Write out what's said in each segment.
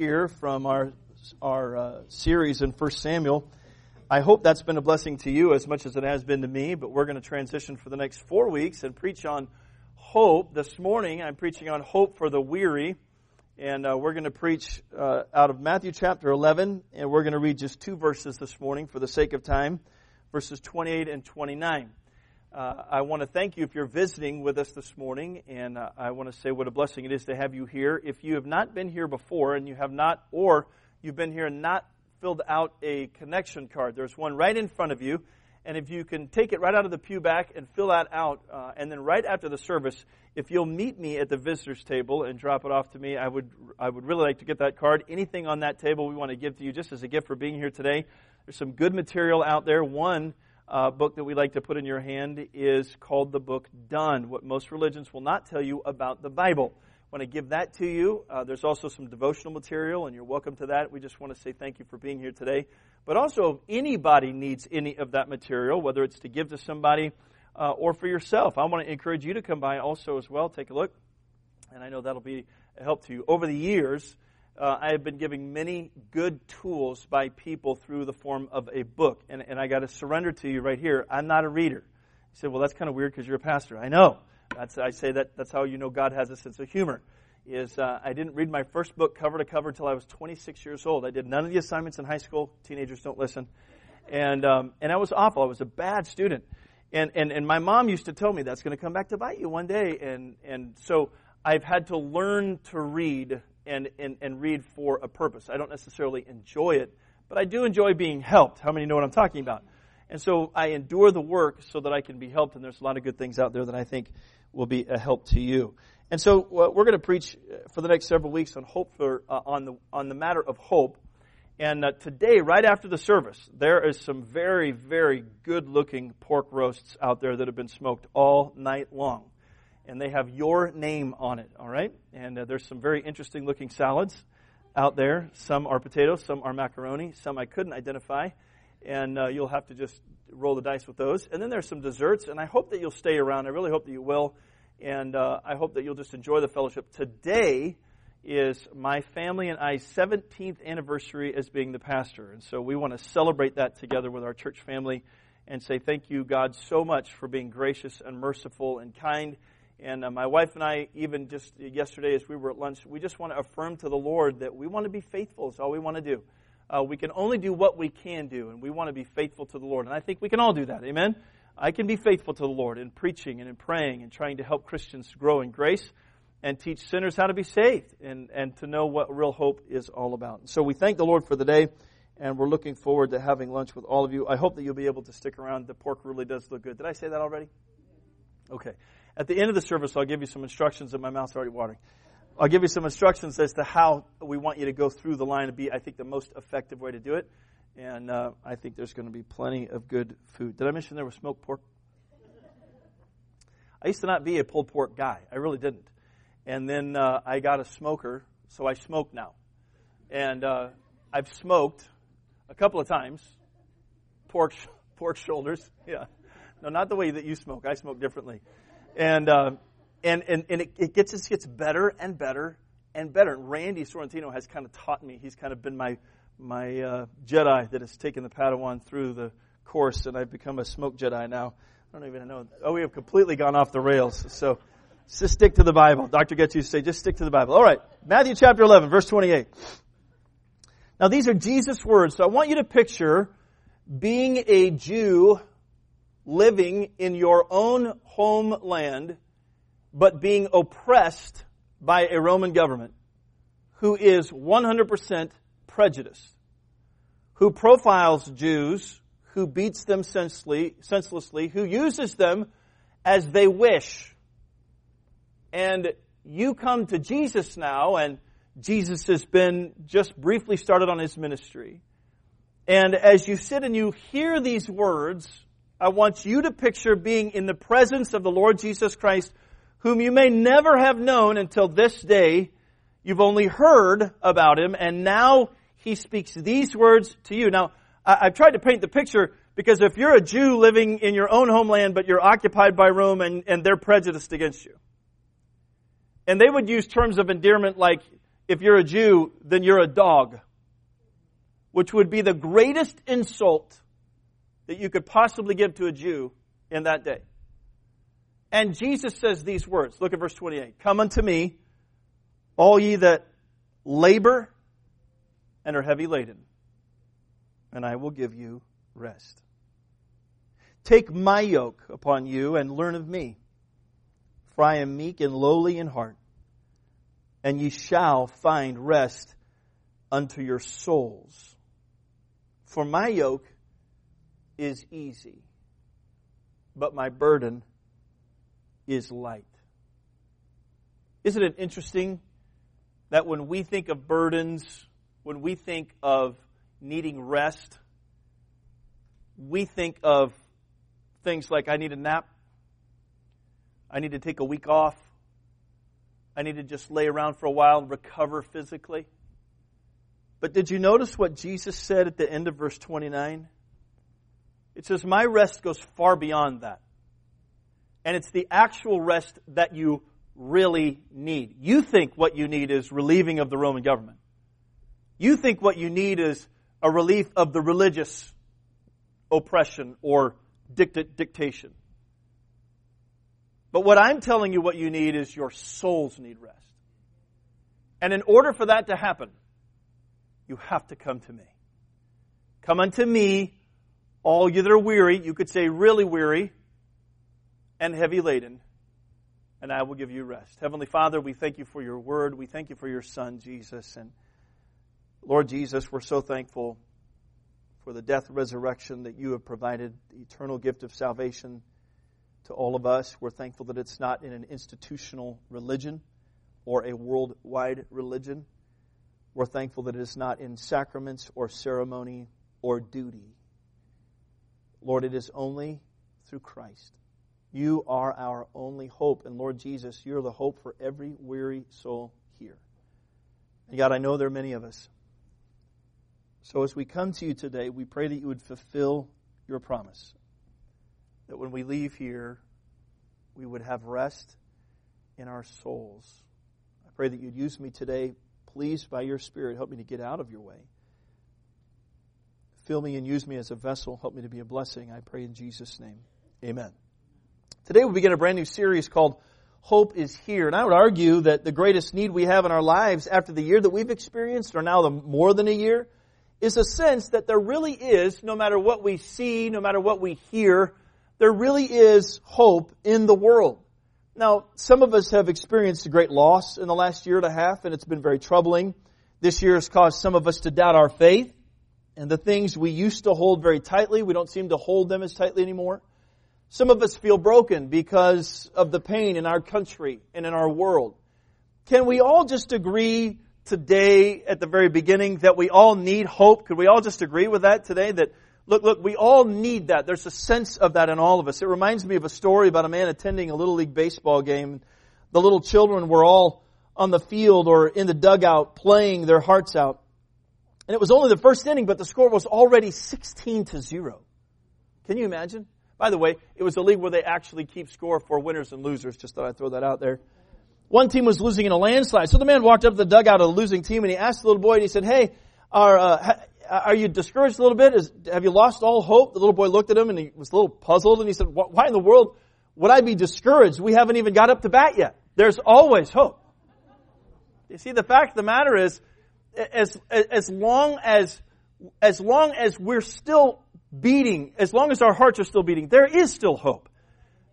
here from our our uh, series in First Samuel. I hope that's been a blessing to you as much as it has been to me. But we're going to transition for the next four weeks and preach on hope. This morning, I'm preaching on hope for the weary, and uh, we're going to preach uh, out of Matthew chapter 11, and we're going to read just two verses this morning for the sake of time, verses 28 and 29. Uh, I want to thank you if you're visiting with us this morning, and uh, I want to say what a blessing it is to have you here. If you have not been here before, and you have not, or you've been here and not filled out a connection card, there's one right in front of you. And if you can take it right out of the pew back and fill that out, uh, and then right after the service, if you'll meet me at the visitors table and drop it off to me, I would I would really like to get that card. Anything on that table we want to give to you just as a gift for being here today. There's some good material out there. One uh, book that we like to put in your hand is called the book Done. What most religions will not tell you about the Bible. I want to give that to you. Uh, there's also some devotional material, and you're welcome to that. We just want to say thank you for being here today. But also, if anybody needs any of that material, whether it's to give to somebody uh, or for yourself, I want to encourage you to come by also as well. Take a look, and I know that'll be a help to you. Over the years, uh, I have been giving many good tools by people through the form of a book. And, and I got to surrender to you right here. I'm not a reader. You said, well, that's kind of weird because you're a pastor. I know. That's, I say that that's how you know God has a sense of humor. Is uh, I didn't read my first book cover to cover until I was 26 years old. I did none of the assignments in high school. Teenagers don't listen, and um, and I was awful. I was a bad student, and and and my mom used to tell me that's going to come back to bite you one day, and and so I've had to learn to read and, and, and read for a purpose. I don't necessarily enjoy it, but I do enjoy being helped. How many know what I'm talking about? And so I endure the work so that I can be helped, and there's a lot of good things out there that I think will be a help to you. And so uh, we're going to preach uh, for the next several weeks on hope for uh, on the on the matter of hope. And uh, today, right after the service, there is some very very good looking pork roasts out there that have been smoked all night long and they have your name on it, all right? And uh, there's some very interesting looking salads out there. Some are potatoes, some are macaroni, some I couldn't identify, and uh, you'll have to just roll the dice with those. And then there's some desserts, and I hope that you'll stay around. I really hope that you will, and uh, I hope that you'll just enjoy the fellowship. Today is my family and I's 17th anniversary as being the pastor, and so we want to celebrate that together with our church family and say thank you, God, so much for being gracious and merciful and kind and uh, my wife and I, even just yesterday as we were at lunch, we just want to affirm to the Lord that we want to be faithful. It's all we want to do. Uh, we can only do what we can do, and we want to be faithful to the Lord. And I think we can all do that. Amen? I can be faithful to the Lord in preaching and in praying and trying to help Christians grow in grace and teach sinners how to be saved and, and to know what real hope is all about. So we thank the Lord for the day, and we're looking forward to having lunch with all of you. I hope that you'll be able to stick around. The pork really does look good. Did I say that already? Okay. At the end of the service, I'll give you some instructions, and my mouth's already watering. I'll give you some instructions as to how we want you to go through the line to be, I think, the most effective way to do it. And uh, I think there's going to be plenty of good food. Did I mention there was smoked pork? I used to not be a pulled pork guy. I really didn't. And then uh, I got a smoker, so I smoke now. And uh, I've smoked a couple of times pork pork shoulders. Yeah. No, not the way that you smoke. I smoke differently. And, uh, and, and, and it, it gets, it gets better and better and better. And Randy Sorrentino has kind of taught me. He's kind of been my, my uh, Jedi that has taken the Padawan through the course, and I've become a smoke Jedi now. I don't even know. Oh, we have completely gone off the rails. So just stick to the Bible. Dr. Getz used to say, just stick to the Bible. All right. Matthew chapter 11, verse 28. Now these are Jesus' words. So I want you to picture being a Jew living in your own homeland, but being oppressed by a Roman government who is 100% prejudiced, who profiles Jews, who beats them senselessly, senselessly, who uses them as they wish. And you come to Jesus now, and Jesus has been just briefly started on his ministry. And as you sit and you hear these words, I want you to picture being in the presence of the Lord Jesus Christ, whom you may never have known until this day. You've only heard about him, and now he speaks these words to you. Now, I've tried to paint the picture because if you're a Jew living in your own homeland, but you're occupied by Rome and, and they're prejudiced against you, and they would use terms of endearment like, if you're a Jew, then you're a dog, which would be the greatest insult that you could possibly give to a Jew in that day. And Jesus says these words. Look at verse 28. Come unto me, all ye that labor and are heavy laden, and I will give you rest. Take my yoke upon you and learn of me, for I am meek and lowly in heart, and ye shall find rest unto your souls. For my yoke is easy, but my burden is light. Isn't it interesting that when we think of burdens, when we think of needing rest, we think of things like I need a nap, I need to take a week off, I need to just lay around for a while and recover physically. But did you notice what Jesus said at the end of verse 29? It says, My rest goes far beyond that. And it's the actual rest that you really need. You think what you need is relieving of the Roman government. You think what you need is a relief of the religious oppression or dict- dictation. But what I'm telling you what you need is your souls need rest. And in order for that to happen, you have to come to me. Come unto me, all you that are weary, you could say really weary and heavy laden, and I will give you rest. Heavenly Father, we thank you for your word. We thank you for your son, Jesus. And Lord Jesus, we're so thankful for the death resurrection that you have provided, the eternal gift of salvation to all of us. We're thankful that it's not in an institutional religion or a worldwide religion. We're thankful that it is not in sacraments or ceremony or duty. Lord, it is only through Christ. You are our only hope. And Lord Jesus, you're the hope for every weary soul here. And God, I know there are many of us. So as we come to you today, we pray that you would fulfill your promise. That when we leave here, we would have rest in our souls. I pray that you'd use me today. Please, by your Spirit, help me to get out of your way. Fill me and use me as a vessel. Help me to be a blessing. I pray in Jesus' name. Amen. Today we begin a brand new series called Hope is Here. And I would argue that the greatest need we have in our lives after the year that we've experienced, or now the more than a year, is a sense that there really is, no matter what we see, no matter what we hear, there really is hope in the world. Now, some of us have experienced a great loss in the last year and a half, and it's been very troubling. This year has caused some of us to doubt our faith, and the things we used to hold very tightly, we don't seem to hold them as tightly anymore. Some of us feel broken because of the pain in our country and in our world. Can we all just agree today at the very beginning that we all need hope? Could we all just agree with that today? That, look, look, we all need that. There's a sense of that in all of us. It reminds me of a story about a man attending a Little League baseball game. The little children were all on the field or in the dugout playing their hearts out. And it was only the first inning, but the score was already 16 to 0. Can you imagine? By the way, it was a league where they actually keep score for winners and losers. Just thought I'd throw that out there. One team was losing in a landslide. So the man walked up to the dugout of the losing team and he asked the little boy and he said, Hey, are, uh, are you discouraged a little bit? Is, have you lost all hope? The little boy looked at him and he was a little puzzled and he said, Why in the world would I be discouraged? We haven't even got up to bat yet. There's always hope. You see, the fact of the matter is, as, as long as, as long as we're still beating, as long as our hearts are still beating, there is still hope.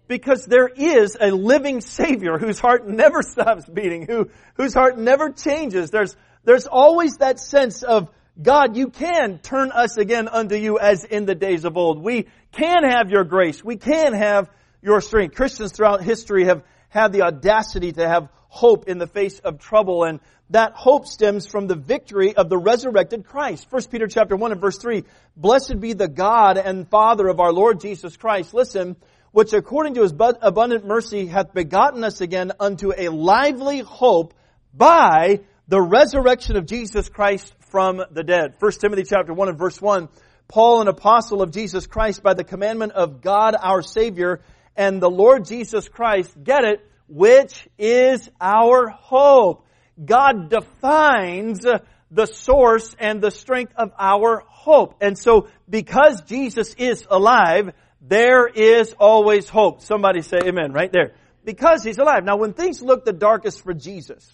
Because there is a living Savior whose heart never stops beating, who, whose heart never changes. There's, there's always that sense of, God, you can turn us again unto you as in the days of old. We can have your grace. We can have your strength. Christians throughout history have had the audacity to have hope in the face of trouble and that hope stems from the victory of the resurrected Christ. 1 Peter chapter 1 and verse 3, Blessed be the God and Father of our Lord Jesus Christ. Listen, which according to his abundant mercy hath begotten us again unto a lively hope by the resurrection of Jesus Christ from the dead. 1 Timothy chapter 1 and verse 1, Paul, an apostle of Jesus Christ by the commandment of God our Savior and the Lord Jesus Christ, get it, which is our hope. God defines the source and the strength of our hope. And so because Jesus is alive, there is always hope. Somebody say amen right there. Because he's alive. Now when things look the darkest for Jesus,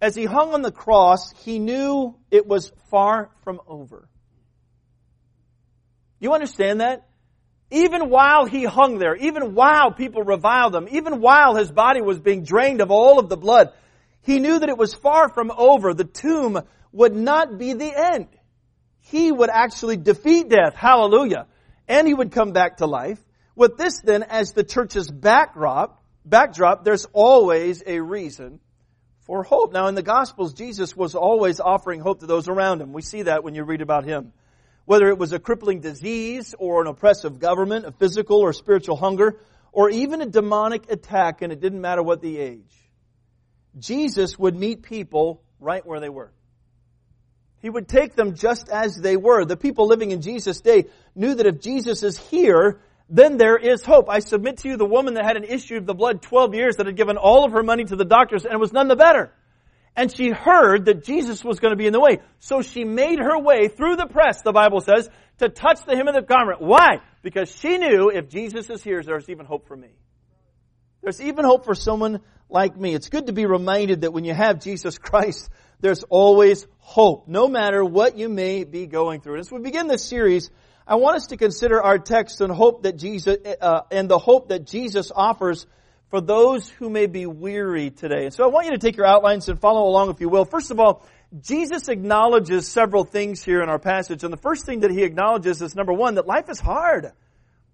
as he hung on the cross, he knew it was far from over. You understand that? Even while he hung there, even while people reviled him, even while his body was being drained of all of the blood, he knew that it was far from over. The tomb would not be the end. He would actually defeat death. Hallelujah. And he would come back to life. With this then as the church's backdrop, backdrop, there's always a reason for hope. Now in the Gospels, Jesus was always offering hope to those around him. We see that when you read about him. Whether it was a crippling disease or an oppressive government, a physical or spiritual hunger, or even a demonic attack, and it didn't matter what the age. Jesus would meet people right where they were. He would take them just as they were. The people living in Jesus' day knew that if Jesus is here, then there is hope. I submit to you the woman that had an issue of the blood 12 years that had given all of her money to the doctors and was none the better. And she heard that Jesus was going to be in the way. So she made her way through the press, the Bible says, to touch the hem of the garment. Why? Because she knew if Jesus is here, there's even hope for me. There's even hope for someone like me. It's good to be reminded that when you have Jesus Christ, there's always hope, no matter what you may be going through. And as we begin this series, I want us to consider our text and hope that Jesus, uh, and the hope that Jesus offers for those who may be weary today. And so I want you to take your outlines and follow along if you will. First of all, Jesus acknowledges several things here in our passage. And the first thing that he acknowledges is number one, that life is hard.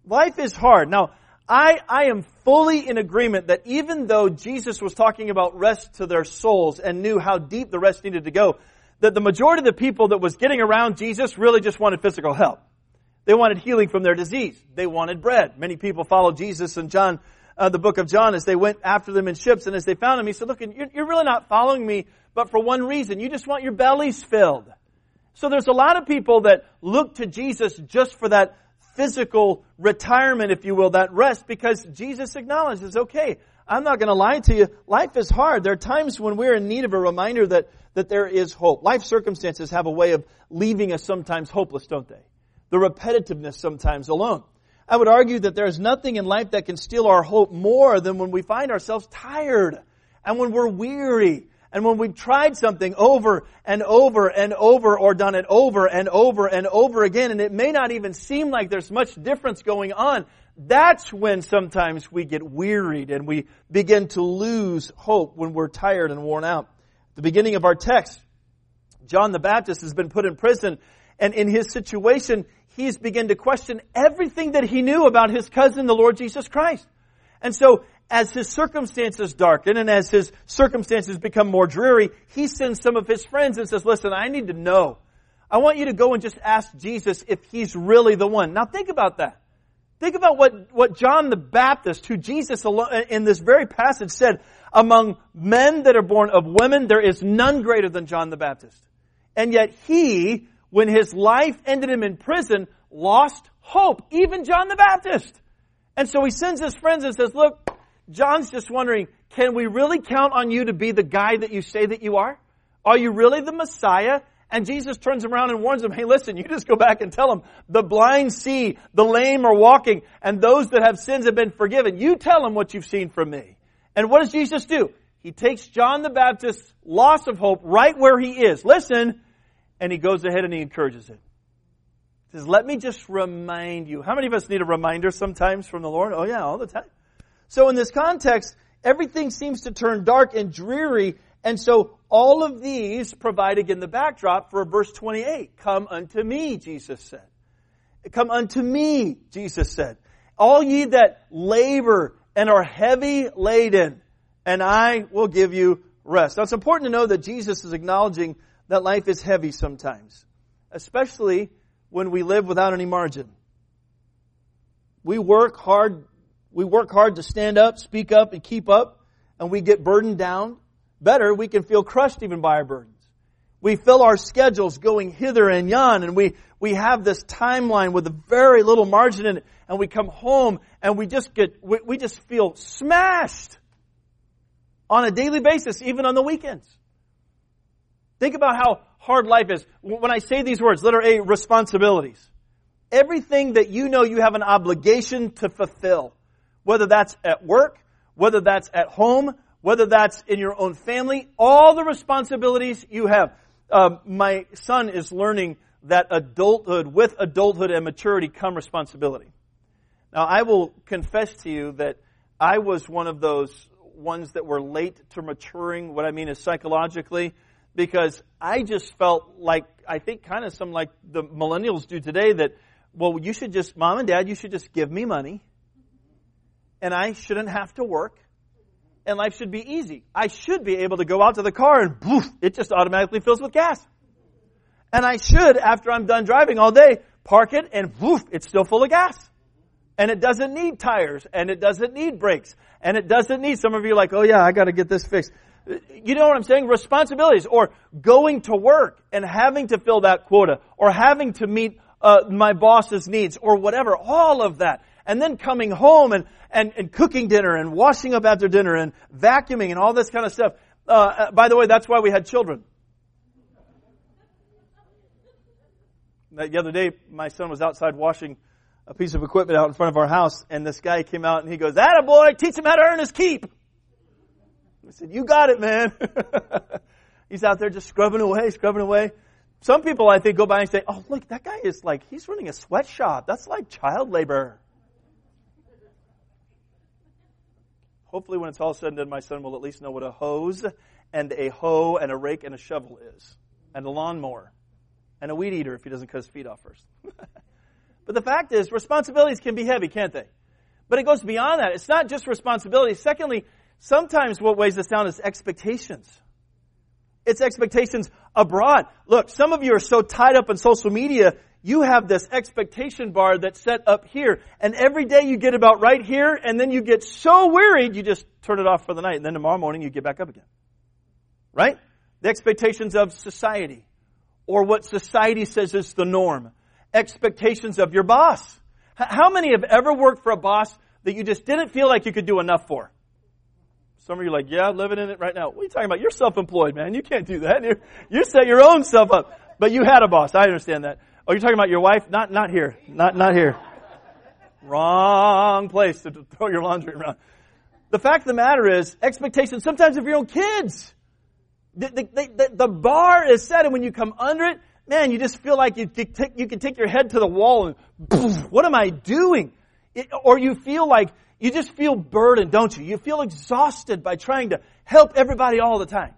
Life is hard. Now, I, I am fully in agreement that even though Jesus was talking about rest to their souls and knew how deep the rest needed to go, that the majority of the people that was getting around Jesus really just wanted physical help. They wanted healing from their disease. They wanted bread. Many people followed Jesus in John, uh, the book of John, as they went after them in ships, and as they found him, he said, look, you're, you're really not following me, but for one reason. You just want your bellies filled. So there's a lot of people that look to Jesus just for that physical retirement, if you will, that rest, because Jesus acknowledges, okay, I'm not going to lie to you. Life is hard. There are times when we're in need of a reminder that, that there is hope. Life circumstances have a way of leaving us sometimes hopeless, don't they? The repetitiveness sometimes alone. I would argue that there is nothing in life that can steal our hope more than when we find ourselves tired and when we're weary and when we've tried something over and over and over or done it over and over and over again and it may not even seem like there's much difference going on, that's when sometimes we get wearied and we begin to lose hope when we're tired and worn out. The beginning of our text, John the Baptist has been put in prison and in his situation, he's begun to question everything that he knew about his cousin, the Lord Jesus Christ. And so as his circumstances darken and as his circumstances become more dreary, he sends some of his friends and says, listen, I need to know. I want you to go and just ask Jesus if he's really the one. Now think about that. Think about what, what John the Baptist, who Jesus in this very passage said, among men that are born of women, there is none greater than John the Baptist. And yet he, when his life ended him in prison, lost hope. Even John the Baptist. And so he sends his friends and says, look, John's just wondering, can we really count on you to be the guy that you say that you are? Are you really the Messiah? And Jesus turns around and warns them, hey listen, you just go back and tell them, the blind see, the lame are walking, and those that have sins have been forgiven. You tell them what you've seen from me. And what does Jesus do? He takes John the Baptist's loss of hope right where he is. Listen, and he goes ahead and he encourages it. He says, let me just remind you. How many of us need a reminder sometimes from the Lord? Oh yeah, all the time. So in this context, everything seems to turn dark and dreary, and so all of these provide again the backdrop for verse 28. Come unto me, Jesus said. Come unto me, Jesus said. All ye that labor and are heavy laden, and I will give you rest. Now it's important to know that Jesus is acknowledging that life is heavy sometimes, especially when we live without any margin. We work hard we work hard to stand up, speak up, and keep up, and we get burdened down. Better, we can feel crushed even by our burdens. We fill our schedules going hither and yon, and we, we have this timeline with a very little margin in it, and we come home and we just get, we, we just feel smashed. on a daily basis, even on the weekends. Think about how hard life is. When I say these words, letter A, responsibilities. Everything that you know you have an obligation to fulfill, whether that's at work, whether that's at home, whether that's in your own family, all the responsibilities you have. Um, my son is learning that adulthood, with adulthood and maturity come responsibility. Now, I will confess to you that I was one of those ones that were late to maturing. What I mean is psychologically, because I just felt like, I think kind of some like the millennials do today that, well, you should just, mom and dad, you should just give me money and I shouldn't have to work and life should be easy. I should be able to go out to the car and poof, it just automatically fills with gas. And I should, after I'm done driving all day, park it and poof, it's still full of gas. And it doesn't need tires and it doesn't need brakes and it doesn't need, some of you are like, oh yeah, I gotta get this fixed. You know what I'm saying? Responsibilities or going to work and having to fill that quota or having to meet uh, my boss's needs or whatever. All of that. And then coming home and, and, and cooking dinner and washing up after dinner and vacuuming and all this kind of stuff. Uh, uh by the way, that's why we had children. The other day, my son was outside washing a piece of equipment out in front of our house, and this guy came out and he goes, "That boy, teach him how to earn his keep." I said, "You got it, man." he's out there just scrubbing away, scrubbing away. Some people, I think, go by and say, "Oh, look, that guy is like he's running a sweatshop. That's like child labor." Hopefully, when it's all said and done, my son will at least know what a hose and a hoe and a rake and a shovel is, and a lawnmower, and a weed eater if he doesn't cut his feet off first. but the fact is, responsibilities can be heavy, can't they? But it goes beyond that. It's not just responsibilities. Secondly, sometimes what weighs us down is expectations. It's expectations abroad. Look, some of you are so tied up in social media, you have this expectation bar that's set up here. And every day you get about right here, and then you get so wearied, you just turn it off for the night. And then tomorrow morning you get back up again. Right? The expectations of society, or what society says is the norm. Expectations of your boss. How many have ever worked for a boss that you just didn't feel like you could do enough for? Some of you are like, yeah, living in it right now. What are you talking about? You're self-employed, man. You can't do that. You, you set your own stuff up. But you had a boss. I understand that. Oh, you're talking about your wife? Not, not here. Not, not here. Wrong place to throw your laundry around. The fact of the matter is, expectations sometimes of your own kids. The, the, the, the bar is set, and when you come under it, man, you just feel like you, you can take your head to the wall and, what am I doing? It, or you feel like, you just feel burdened, don't you? You feel exhausted by trying to help everybody all the time.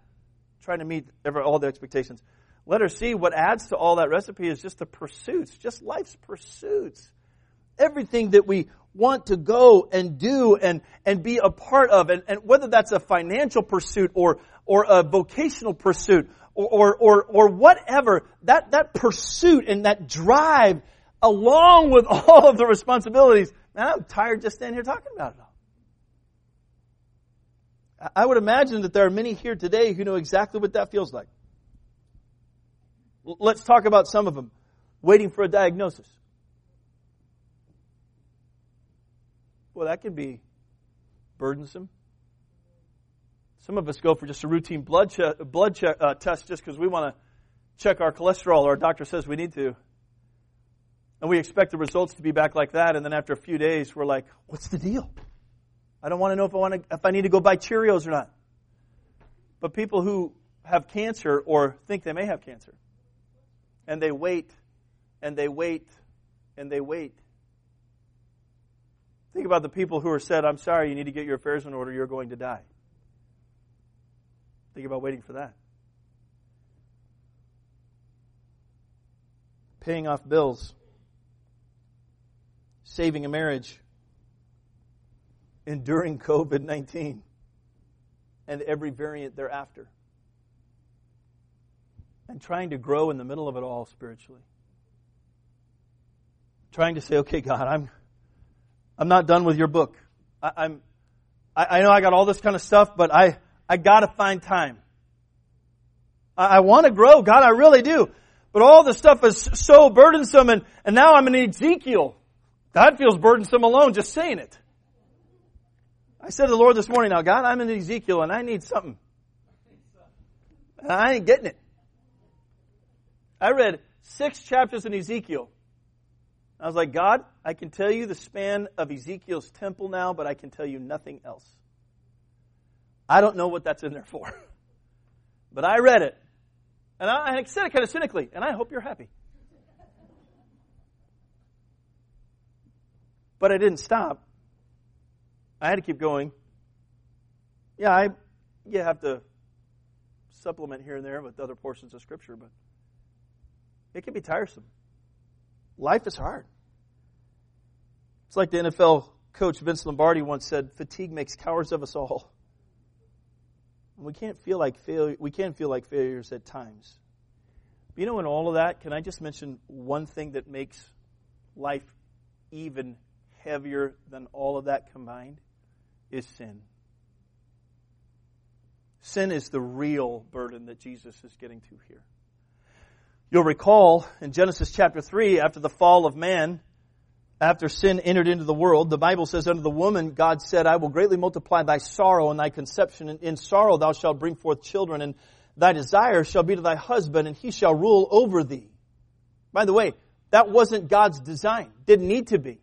Trying to meet every, all their expectations. Letter C, what adds to all that recipe is just the pursuits, just life's pursuits. Everything that we want to go and do and, and be a part of, and, and whether that's a financial pursuit or, or a vocational pursuit or, or, or, whatever, that, that pursuit and that drive along with all of the responsibilities, man, I'm tired just standing here talking about it all. I would imagine that there are many here today who know exactly what that feels like. Let's talk about some of them. Waiting for a diagnosis. Well, that can be burdensome. Some of us go for just a routine blood, blood uh, test just because we want to check our cholesterol or our doctor says we need to. And we expect the results to be back like that, and then after a few days, we're like, what's the deal? I don't want to know if I, want to, if I need to go buy Cheerios or not. But people who have cancer or think they may have cancer, and they wait, and they wait, and they wait. Think about the people who are said, I'm sorry, you need to get your affairs in order, you're going to die. Think about waiting for that. Paying off bills, saving a marriage, enduring COVID 19, and every variant thereafter and trying to grow in the middle of it all spiritually. Trying to say, okay, God, I'm, I'm not done with your book. I, am I, I, know I got all this kind of stuff, but I, I gotta find time. I, I want to grow, God, I really do. But all this stuff is so burdensome and, and now I'm in Ezekiel. God feels burdensome alone just saying it. I said to the Lord this morning, now God, I'm in Ezekiel and I need something. And I ain't getting it. I read six chapters in Ezekiel. I was like, God, I can tell you the span of Ezekiel's temple now, but I can tell you nothing else. I don't know what that's in there for. but I read it. And I, said it kind of cynically, and I hope you're happy. But I didn't stop. I had to keep going. Yeah, I you have to supplement here and there with other portions of Scripture, but it can be tiresome. Life is hard. It's like the NFL coach Vince Lombardi once said, fatigue makes cowards of us all. We can't feel like failure, we can feel like failures at times. But you know, in all of that, can I just mention one thing that makes life even heavier than all of that combined? Is sin. Sin is the real burden that Jesus is getting to here. You'll recall in Genesis chapter 3, after the fall of man, after sin entered into the world, the Bible says, Unto the woman, God said, I will greatly multiply thy sorrow and thy conception. And in sorrow thou shalt bring forth children, and thy desire shall be to thy husband, and he shall rule over thee. By the way, that wasn't God's design. Didn't need to be.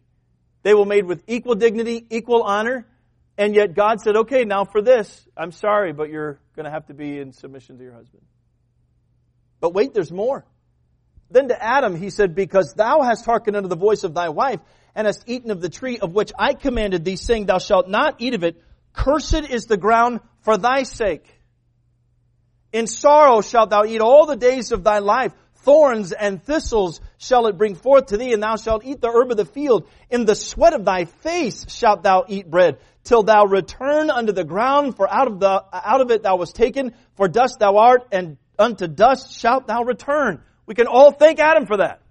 They were made with equal dignity, equal honor, and yet God said, okay, now for this, I'm sorry, but you're going to have to be in submission to your husband. But wait, there's more. Then to Adam he said, Because thou hast hearkened unto the voice of thy wife, and hast eaten of the tree of which I commanded thee, saying, Thou shalt not eat of it, cursed is the ground for thy sake. In sorrow shalt thou eat all the days of thy life. Thorns and thistles shall it bring forth to thee, and thou shalt eat the herb of the field. In the sweat of thy face shalt thou eat bread, till thou return unto the ground, for out of the, out of it thou wast taken, for dust thou art, and unto dust shalt thou return. We can all thank Adam for that.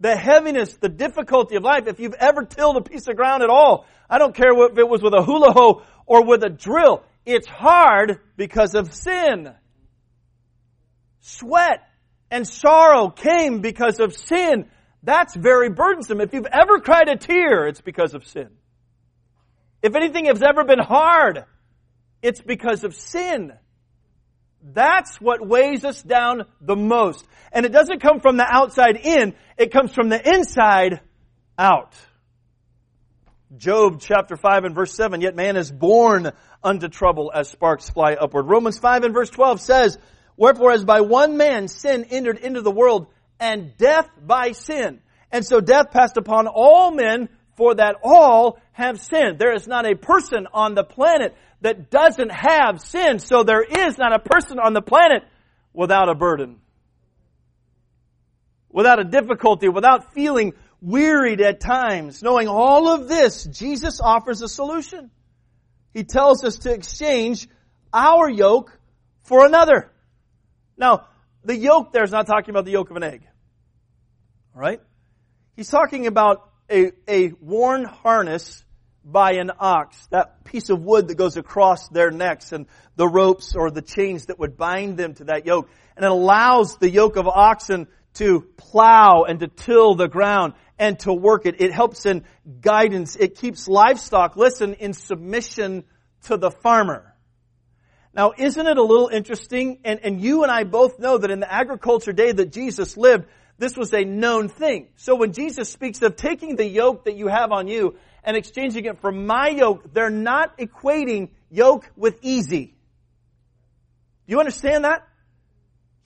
The heaviness, the difficulty of life, if you've ever tilled a piece of ground at all, I don't care if it was with a hula hoe or with a drill, it's hard because of sin. Sweat and sorrow came because of sin. That's very burdensome. If you've ever cried a tear, it's because of sin. If anything has ever been hard, it's because of sin. That's what weighs us down the most. And it doesn't come from the outside in, it comes from the inside out. Job chapter 5 and verse 7, yet man is born unto trouble as sparks fly upward. Romans 5 and verse 12 says, Wherefore as by one man sin entered into the world, and death by sin. And so death passed upon all men, for that all have sinned. There is not a person on the planet that doesn't have sin. So there is not a person on the planet without a burden, without a difficulty, without feeling wearied at times. Knowing all of this, Jesus offers a solution. He tells us to exchange our yoke for another. Now, the yoke there is not talking about the yolk of an egg. Right? He's talking about a, a worn harness by an ox, that piece of wood that goes across their necks and the ropes or the chains that would bind them to that yoke. And it allows the yoke of oxen to plow and to till the ground and to work it. It helps in guidance. It keeps livestock, listen, in submission to the farmer. Now, isn't it a little interesting? And, and you and I both know that in the agriculture day that Jesus lived, this was a known thing. So when Jesus speaks of taking the yoke that you have on you and exchanging it for my yoke, they're not equating yoke with easy. Do you understand that?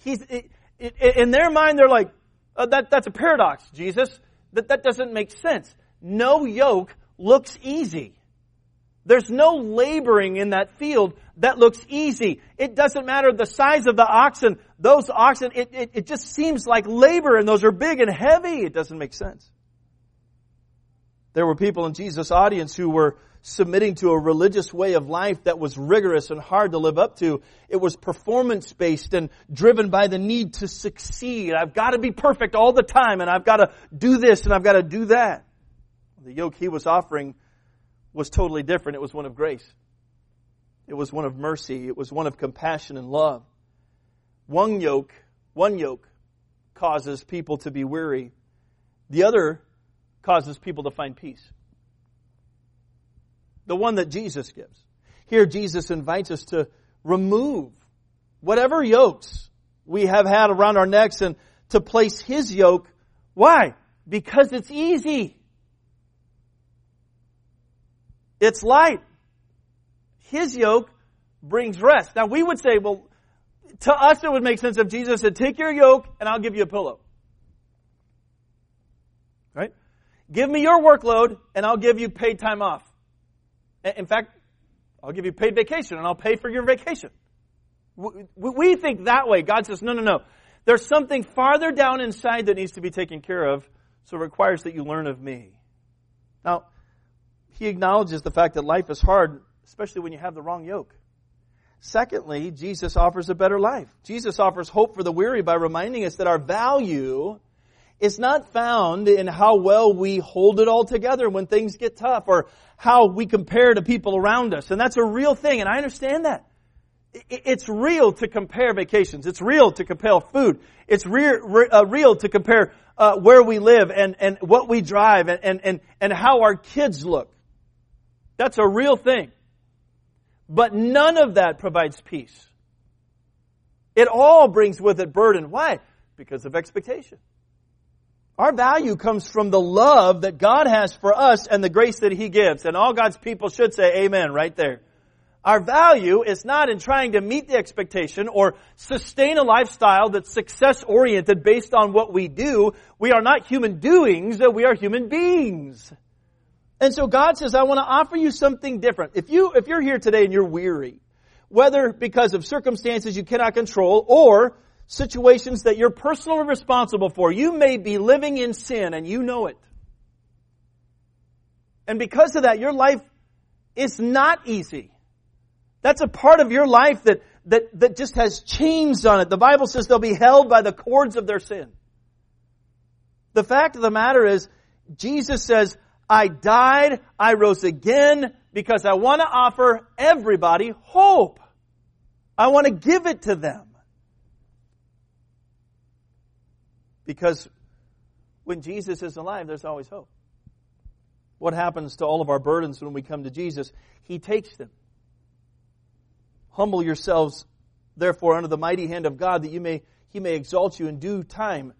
He's, it, it, in their mind, they're like, oh, that, that's a paradox, Jesus. That, that doesn't make sense. No yoke looks easy. There's no laboring in that field that looks easy. It doesn't matter the size of the oxen. Those oxen, it, it, it just seems like labor and those are big and heavy. It doesn't make sense. There were people in Jesus' audience who were submitting to a religious way of life that was rigorous and hard to live up to. It was performance based and driven by the need to succeed. I've got to be perfect all the time and I've got to do this and I've got to do that. The yoke he was offering was totally different. It was one of grace. It was one of mercy. It was one of compassion and love. One yoke, one yoke causes people to be weary. The other causes people to find peace. the one that Jesus gives. Here, Jesus invites us to remove whatever yokes we have had around our necks and to place His yoke. Why? Because it's easy. It's light. His yoke brings rest. Now we would say, well, to us it would make sense if Jesus said, take your yoke and I'll give you a pillow. Right? Give me your workload and I'll give you paid time off. In fact, I'll give you paid vacation and I'll pay for your vacation. We think that way. God says, no, no, no. There's something farther down inside that needs to be taken care of, so it requires that you learn of me. Now, he acknowledges the fact that life is hard, especially when you have the wrong yoke. Secondly, Jesus offers a better life. Jesus offers hope for the weary by reminding us that our value is not found in how well we hold it all together when things get tough or how we compare to people around us. And that's a real thing, and I understand that. It's real to compare vacations. It's real to compare food. It's real, uh, real to compare uh, where we live and, and what we drive and, and, and how our kids look. That's a real thing. But none of that provides peace. It all brings with it burden. Why? Because of expectation. Our value comes from the love that God has for us and the grace that He gives. And all God's people should say amen right there. Our value is not in trying to meet the expectation or sustain a lifestyle that's success oriented based on what we do. We are not human doings, we are human beings. And so God says, I want to offer you something different. If you, if you're here today and you're weary, whether because of circumstances you cannot control or situations that you're personally responsible for. You may be living in sin and you know it. And because of that, your life is not easy. That's a part of your life that, that, that just has chains on it. The Bible says they'll be held by the cords of their sin. The fact of the matter is, Jesus says, I died, I rose again, because I want to offer everybody hope. I want to give it to them. Because when Jesus is alive, there's always hope. What happens to all of our burdens when we come to Jesus? He takes them. Humble yourselves, therefore, under the mighty hand of God, that you may, He may exalt you in due time,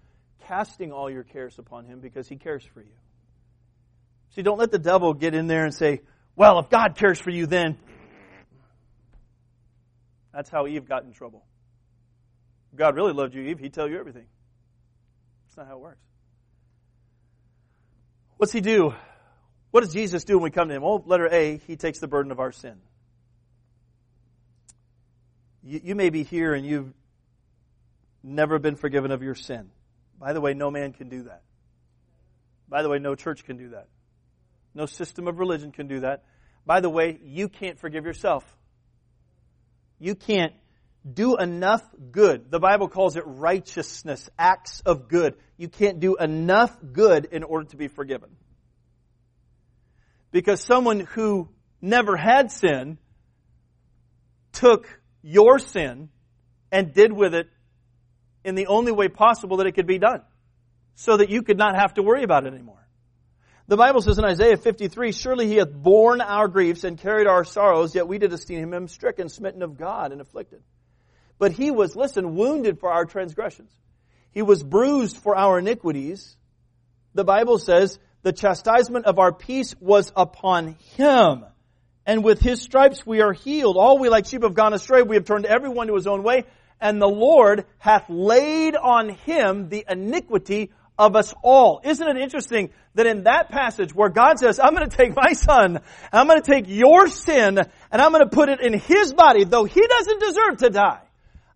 casting all your cares upon Him because He cares for you. See, don't let the devil get in there and say, well, if God cares for you, then. That's how Eve got in trouble. God really loved you, Eve, He'd tell you everything. That's not how it works. What's he do? What does Jesus do when we come to him? Well, letter A, he takes the burden of our sin. You, you, may be here and you've never been forgiven of your sin. By the way, no man can do that. By the way, no church can do that. No system of religion can do that. By the way, you can't forgive yourself. You can't do enough good. The Bible calls it righteousness, acts of good. You can't do enough good in order to be forgiven. Because someone who never had sin took your sin and did with it in the only way possible that it could be done. So that you could not have to worry about it anymore. The Bible says in Isaiah 53, Surely he hath borne our griefs and carried our sorrows, yet we did esteem him stricken, smitten of God, and afflicted. But he was, listen, wounded for our transgressions. He was bruised for our iniquities. The Bible says the chastisement of our peace was upon him. And with his stripes we are healed. All we like sheep have gone astray. We have turned everyone to his own way. And the Lord hath laid on him the iniquity of us all. Isn't it interesting that in that passage where God says, I'm going to take my son, I'm going to take your sin, and I'm going to put it in his body, though he doesn't deserve to die.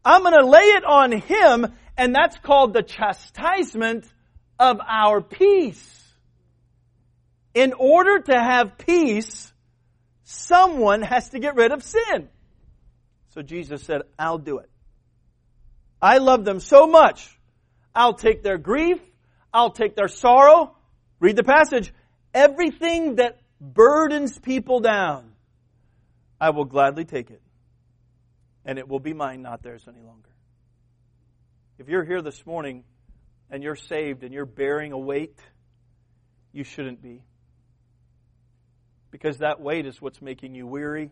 I'm going to lay it on him, and that's called the chastisement of our peace. In order to have peace, someone has to get rid of sin. So Jesus said, I'll do it. I love them so much. I'll take their grief. I'll take their sorrow. Read the passage. Everything that burdens people down, I will gladly take it and it will be mine, not theirs any longer. If you're here this morning and you're saved and you're bearing a weight, you shouldn't be. Because that weight is what's making you weary.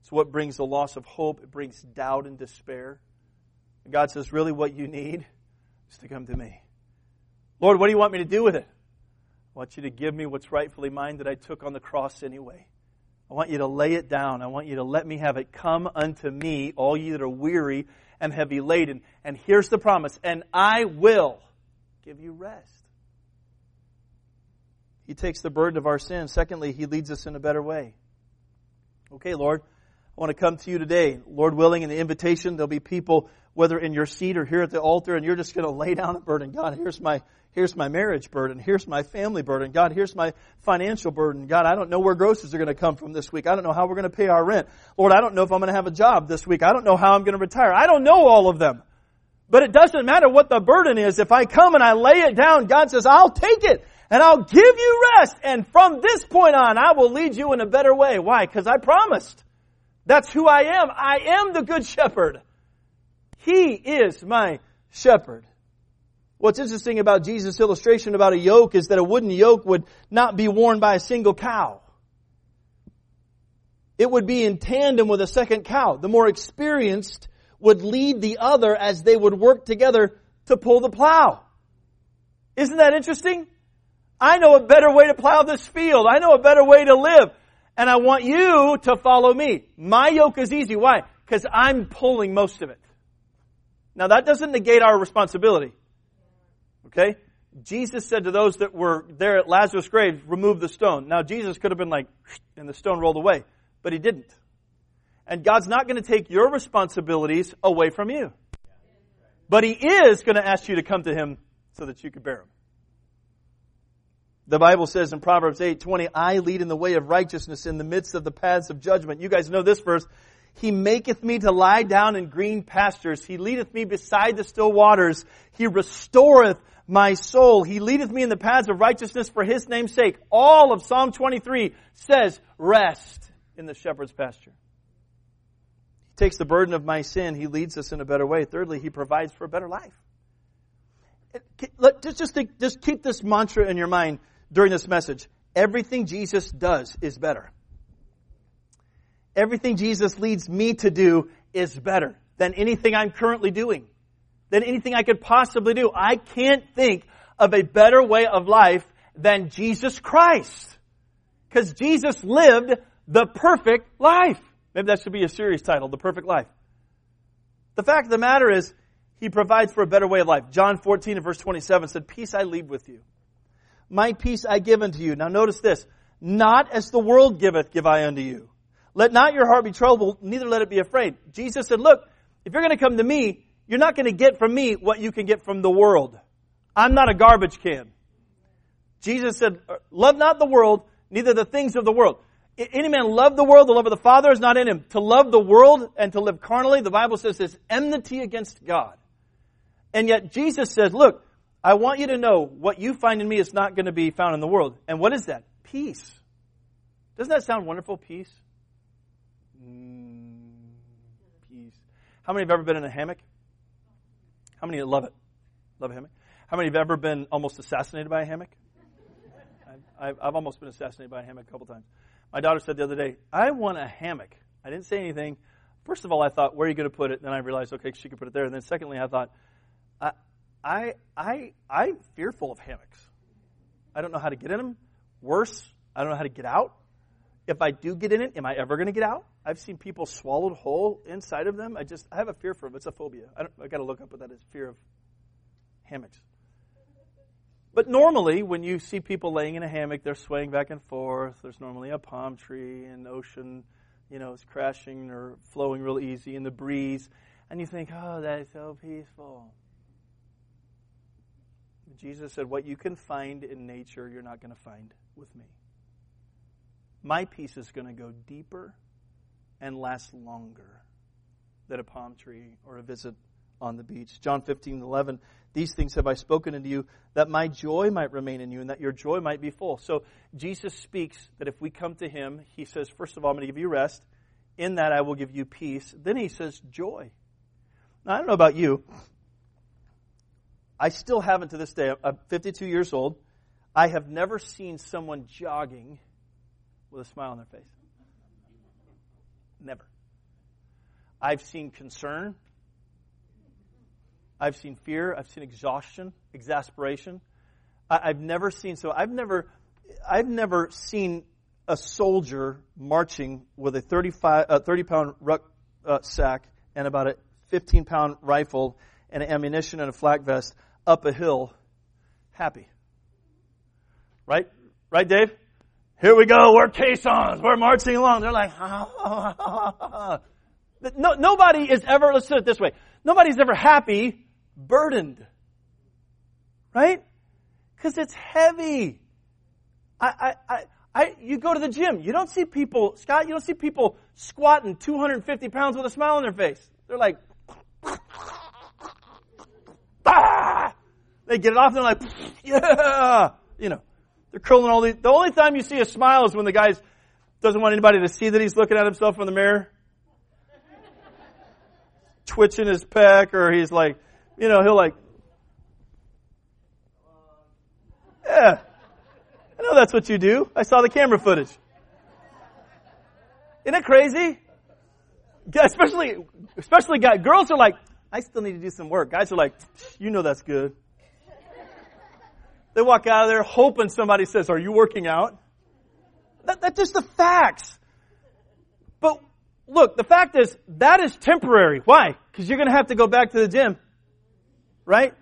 It's what brings the loss of hope. It brings doubt and despair. And God says, really what you need is to come to me. Lord, what do you want me to do with it? I want you to give me what's rightfully mine that I took on the cross anyway. I want you to lay it down. I want you to let me have it. Come unto me, all ye that are weary and heavy laden. And here's the promise, and I will give you rest. He takes the burden of our sin. Secondly, He leads us in a better way. Okay, Lord, I want to come to you today. Lord willing, in the invitation, there'll be people, whether in your seat or here at the altar, and you're just going to lay down a burden. God, here's my, here's my marriage burden. Here's my family burden. God, here's my financial burden. God, I don't know where groceries are going to come from this week. I don't know how we're going to pay our rent. Lord, I don't know if I'm going to have a job this week. I don't know how I'm going to retire. I don't know all of them. But it doesn't matter what the burden is. If I come and I lay it down, God says, I'll take it and I'll give you rest. And from this point on, I will lead you in a better way. Why? Because I promised. That's who I am. I am the good shepherd. He is my shepherd. What's interesting about Jesus' illustration about a yoke is that a wooden yoke would not be worn by a single cow. It would be in tandem with a second cow. The more experienced would lead the other as they would work together to pull the plow. Isn't that interesting? I know a better way to plow this field. I know a better way to live. And I want you to follow me. My yoke is easy. Why? Because I'm pulling most of it. Now that doesn't negate our responsibility. Okay? Jesus said to those that were there at Lazarus' grave, remove the stone. Now Jesus could have been like, and the stone rolled away. But he didn't. And God's not going to take your responsibilities away from you. But he is going to ask you to come to him so that you could bear them. The Bible says in Proverbs 8:20, I lead in the way of righteousness in the midst of the paths of judgment. You guys know this verse. He maketh me to lie down in green pastures. He leadeth me beside the still waters. He restoreth my soul. He leadeth me in the paths of righteousness for his name's sake. All of Psalm 23 says rest in the shepherd's pasture. He takes the burden of my sin. He leads us in a better way. Thirdly, he provides for a better life. Just, just, just keep this mantra in your mind during this message. Everything Jesus does is better. Everything Jesus leads me to do is better than anything I'm currently doing, than anything I could possibly do. I can't think of a better way of life than Jesus Christ. Because Jesus lived the perfect life. Maybe that should be a series title, The Perfect Life. The fact of the matter is, He provides for a better way of life. John 14 and verse 27 said, Peace I leave with you. My peace I give unto you. Now notice this. Not as the world giveth, give I unto you. Let not your heart be troubled, neither let it be afraid. Jesus said, look, if you're going to come to me, you're not going to get from me what you can get from the world. I'm not a garbage can. Jesus said, uh, love not the world, neither the things of the world. Any man love the world, the love of the Father is not in him. To love the world and to live carnally, the Bible says is enmity against God. And yet Jesus said, look, I want you to know what you find in me is not going to be found in the world. And what is that? Peace. Doesn't that sound wonderful? Peace? Mm, peace. How many have ever been in a hammock? How many love it? Love a hammock? How many have ever been almost assassinated by a hammock? I've, I've almost been assassinated by a hammock a couple times. My daughter said the other day, I want a hammock. I didn't say anything. First of all, I thought, where are you going to put it? Then I realized, okay, she could put it there. And then secondly, I thought, I, I, I, I'm fearful of hammocks. I don't know how to get in them. Worse, I don't know how to get out. If I do get in it, am I ever going to get out? I've seen people swallowed whole inside of them. I just, I have a fear for them. It's a phobia. I, I got to look up what that is. Fear of hammocks. But normally, when you see people laying in a hammock, they're swaying back and forth. There's normally a palm tree, and ocean, you know, is crashing or flowing real easy in the breeze, and you think, oh, that is so peaceful. Jesus said, What you can find in nature, you're not going to find with me. My peace is going to go deeper and last longer than a palm tree or a visit on the beach. John 15, 11, these things have I spoken unto you, that my joy might remain in you and that your joy might be full. So Jesus speaks that if we come to him, he says, first of all, I'm going to give you rest. In that I will give you peace. Then he says, joy. Now, I don't know about you, I still haven't to this day. I'm 52 years old. I have never seen someone jogging with a smile on their face. Never. I've seen concern. I've seen fear. I've seen exhaustion, exasperation. I, have never seen so. I've never, I've never seen a soldier marching with a 35, uh, 30 pound rucksack uh, and about a 15 pound rifle and ammunition and a flak vest up a hill happy. Right? Right, Dave? Here we go. We're caissons. We're marching along. They're like, no, nobody is ever, let's put it this way. Nobody's ever happy, burdened. Right? Because it's heavy. I, I, I, I, you go to the gym. You don't see people, Scott, you don't see people squatting 250 pounds with a smile on their face. They're like, ah! They get it off and they're like, yeah! You know, they're curling all these. The only time you see a smile is when the guy doesn't want anybody to see that he's looking at himself in the mirror. Twitching his pec or he's like, you know, he'll like, yeah. I know that's what you do. I saw the camera footage. Isn't it crazy? Yeah, especially, especially guys. Girls are like, I still need to do some work. Guys are like, you know that's good. They walk out of there hoping somebody says, are you working out? That, that's just the facts. But look, the fact is, that is temporary. Why? Because you're going to have to go back to the gym. Right?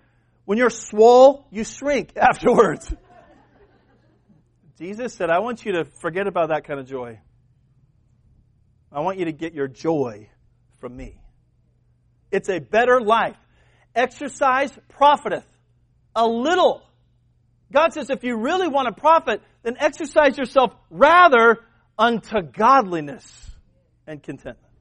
When you're swole, you shrink afterwards. Jesus said, I want you to forget about that kind of joy. I want you to get your joy from me. It's a better life. Exercise profiteth a little. God says if you really want to profit, then exercise yourself rather unto godliness and contentment.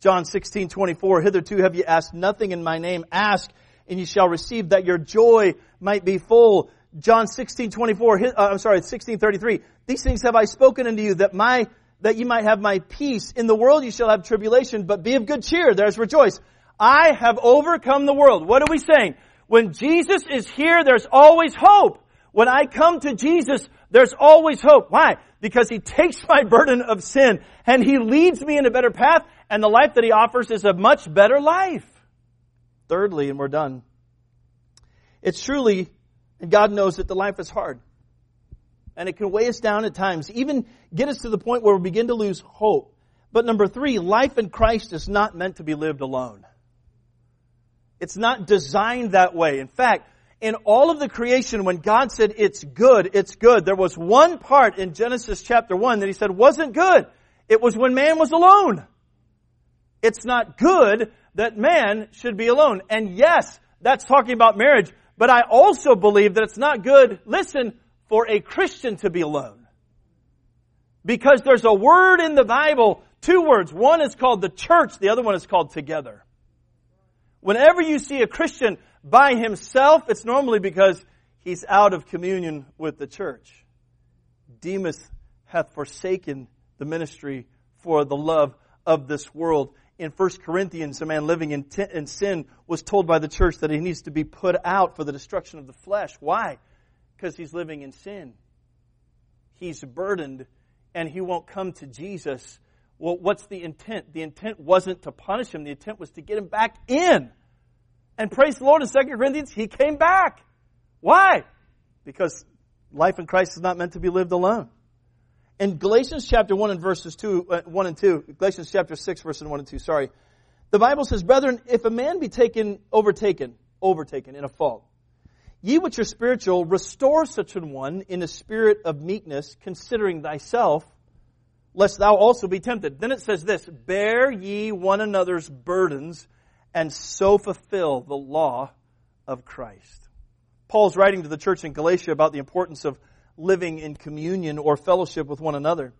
John 16, 24, hitherto have you asked nothing in my name. Ask and you shall receive that your joy might be full. John 16, 24, uh, I'm sorry, 16, 33. These things have I spoken unto you that my, that you might have my peace. In the world you shall have tribulation, but be of good cheer. There's rejoice. I have overcome the world. What are we saying? When Jesus is here, there's always hope. When I come to Jesus, there's always hope. Why? Because He takes my burden of sin and He leads me in a better path and the life that He offers is a much better life. Thirdly, and we're done. It's truly and God knows that the life is hard. And it can weigh us down at times, even get us to the point where we begin to lose hope. But number three, life in Christ is not meant to be lived alone. It's not designed that way. In fact, in all of the creation, when God said it's good, it's good, there was one part in Genesis chapter 1 that he said wasn't good. It was when man was alone. It's not good that man should be alone. And yes, that's talking about marriage, but I also believe that it's not good, listen, for a Christian to be alone. Because there's a word in the Bible, two words. One is called the church, the other one is called together. Whenever you see a Christian by himself, it's normally because he's out of communion with the church. Demas hath forsaken the ministry for the love of this world in 1 Corinthians, a man living in, t- in sin was told by the church that he needs to be put out for the destruction of the flesh. Why? Because he's living in sin. He's burdened and he won't come to Jesus. Well, what's the intent? The intent wasn't to punish him. The intent was to get him back in. And praise the Lord in 2 Corinthians, he came back. Why? Because life in Christ is not meant to be lived alone. In Galatians chapter 1 and verses 2, uh, 1 and 2, Galatians chapter 6 verses 1 and 2, sorry. The Bible says, Brethren, if a man be taken, overtaken, overtaken in a fault, ye which are spiritual, restore such an one in a spirit of meekness, considering thyself, lest thou also be tempted. Then it says this, bear ye one another's burdens, and so fulfill the law of Christ. Paul's writing to the church in Galatia about the importance of living in communion or fellowship with one another.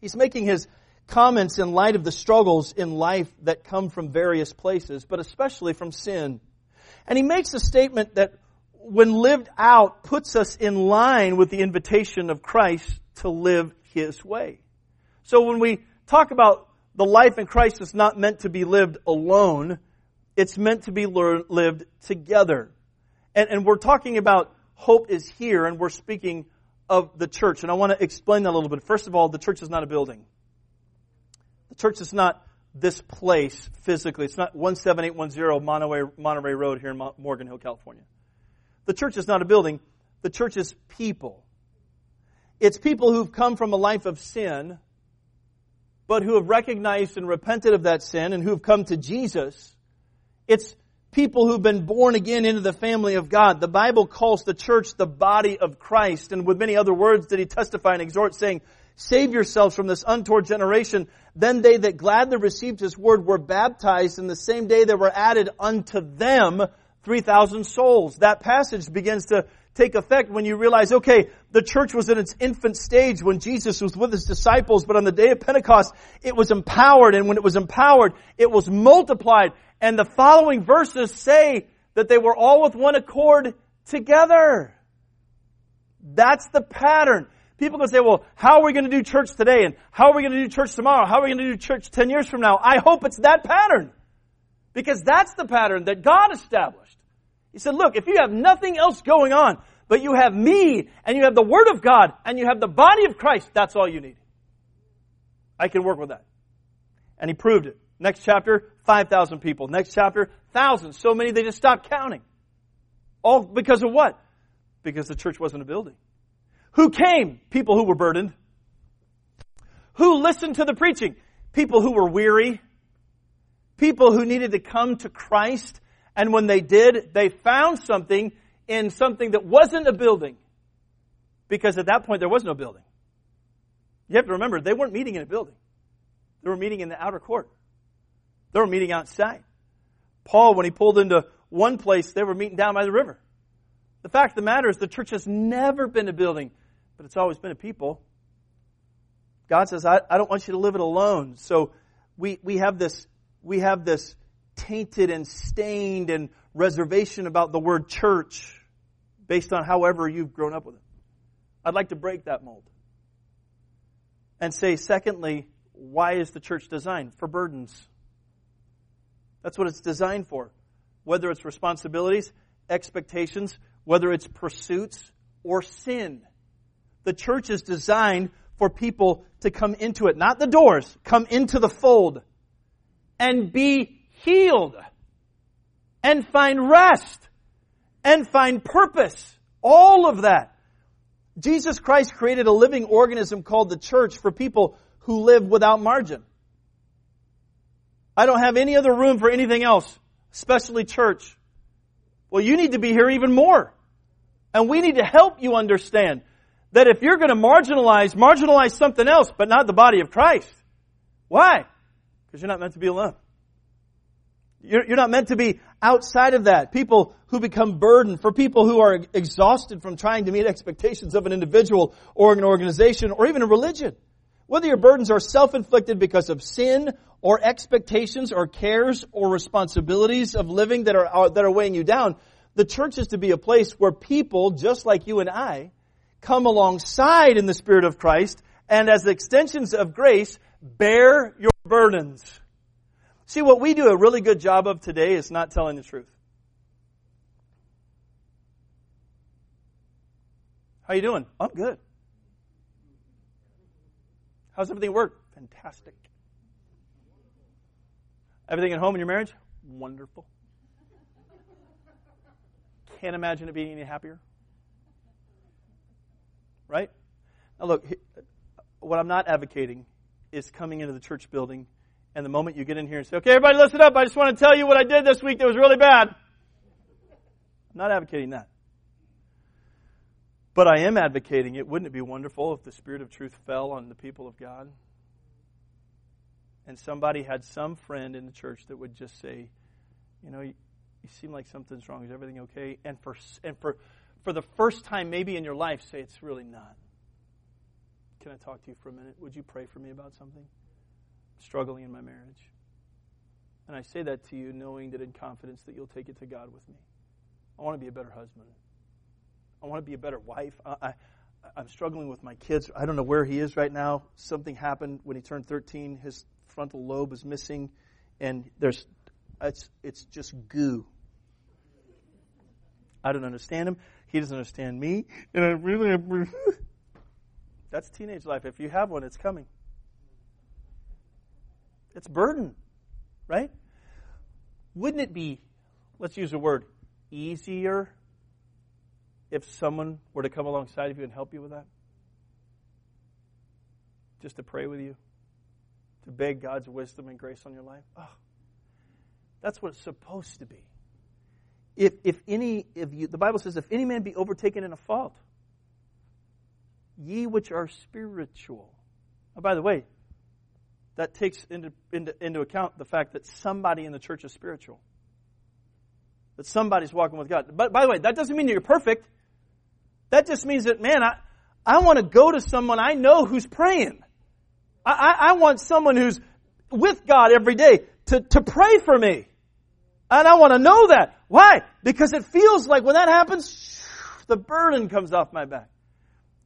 He's making his comments in light of the struggles in life that come from various places, but especially from sin. And he makes a statement that when lived out puts us in line with the invitation of Christ to live his way. So when we talk about the life in Christ is not meant to be lived alone, it's meant to be lived together. And, and we're talking about hope is here, and we're speaking of the church, and I want to explain that a little bit. First of all, the church is not a building. The church is not this place physically. It's not 17810 Monterey, Monterey Road here in Morgan Hill, California. The church is not a building. The church is people. It's people who've come from a life of sin, but who have recognized and repented of that sin and who've come to Jesus. It's people who've been born again into the family of God. The Bible calls the church the body of Christ, and with many other words did he testify and exhort, saying, Save yourselves from this untoward generation. Then they that gladly received his word were baptized, and the same day there were added unto them 3,000 souls. That passage begins to take effect when you realize, okay, the church was in its infant stage when Jesus was with his disciples, but on the day of Pentecost, it was empowered, and when it was empowered, it was multiplied. And the following verses say that they were all with one accord together. That's the pattern. People can say, well, how are we going to do church today? And how are we going to do church tomorrow? How are we going to do church 10 years from now? I hope it's that pattern. Because that's the pattern that God established. He said, look, if you have nothing else going on, but you have me, and you have the Word of God, and you have the body of Christ, that's all you need. I can work with that. And he proved it. Next chapter, 5,000 people. Next chapter, thousands. So many they just stopped counting. All because of what? Because the church wasn't a building. Who came? People who were burdened. Who listened to the preaching? People who were weary. People who needed to come to Christ. And when they did, they found something in something that wasn't a building. Because at that point, there was no building. You have to remember, they weren't meeting in a building. They were meeting in the outer court. They were meeting outside. Paul, when he pulled into one place, they were meeting down by the river. The fact of the matter is, the church has never been a building but it's always been a people. God says, I, I don't want you to live it alone. So we, we have this, we have this tainted and stained and reservation about the word church based on however you've grown up with it. I'd like to break that mold. And say, secondly, why is the church designed? For burdens. That's what it's designed for. Whether it's responsibilities, expectations, whether it's pursuits, or sin. The church is designed for people to come into it, not the doors, come into the fold and be healed and find rest and find purpose. All of that. Jesus Christ created a living organism called the church for people who live without margin. I don't have any other room for anything else, especially church. Well, you need to be here even more. And we need to help you understand that if you're going to marginalize, marginalize something else, but not the body of Christ. Why? Because you're not meant to be alone. You're, you're not meant to be outside of that. People who become burdened, for people who are exhausted from trying to meet expectations of an individual or an organization or even a religion. Whether your burdens are self-inflicted because of sin or expectations or cares or responsibilities of living that are, uh, that are weighing you down, the church is to be a place where people, just like you and I, come alongside in the Spirit of Christ and as extensions of grace, bear your burdens. See, what we do a really good job of today is not telling the truth. How you doing? I'm good. How's everything work? Fantastic. Everything at home in your marriage? Wonderful. Can't imagine it being any happier. Right? Now, look, what I'm not advocating is coming into the church building and the moment you get in here and say, okay, everybody listen up. I just want to tell you what I did this week that was really bad. I'm not advocating that. But I am advocating it. Wouldn't it be wonderful if the Spirit of truth fell on the people of God? And somebody had some friend in the church that would just say, you know, you, you seem like something's wrong. Is everything okay? And for, and for, for the first time maybe in your life say it's really not. Can I talk to you for a minute? Would you pray for me about something? Struggling in my marriage. And I say that to you knowing that in confidence that you'll take it to God with me. I want to be a better husband. I want to be a better wife. I, I, I'm struggling with my kids. I don't know where he is right now. Something happened when he turned 13. His frontal lobe is missing, and there's it's it's just goo. I don't understand him. He doesn't understand me. And I really, That's teenage life. If you have one, it's coming. It's burden, right? Wouldn't it be, let's use a word, easier if someone were to come alongside of you and help you with that? Just to pray with you? To beg God's wisdom and grace on your life? Oh, that's what it's supposed to be. If, if any, if you, the Bible says, if any man be overtaken in a fault, ye which are spiritual. Oh, by the way, that takes into, into, into account the fact that somebody in the church is spiritual. That somebody's walking with God. But by the way, that doesn't mean that you're perfect. That just means that, man, I, I want to go to someone I know who's praying. I, I, I want someone who's with God every day to, to pray for me. And I want to know that. Why? Because it feels like when that happens, the burden comes off my back.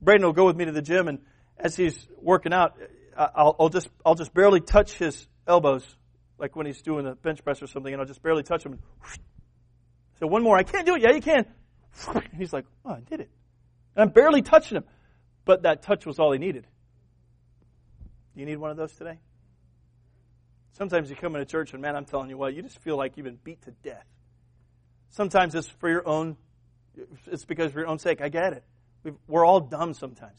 Braden will go with me to the gym, and as he's working out, I'll, I'll just I'll just barely touch his elbows, like when he's doing a bench press or something, and I'll just barely touch him. So one more, I can't do it. Yeah, you can. And he's like, oh, I did it. And I'm barely touching him, but that touch was all he needed. Do you need one of those today? Sometimes you come into church and man, I'm telling you what, you just feel like you've been beat to death. Sometimes it's for your own, it's because of your own sake. I get it we are all dumb sometimes.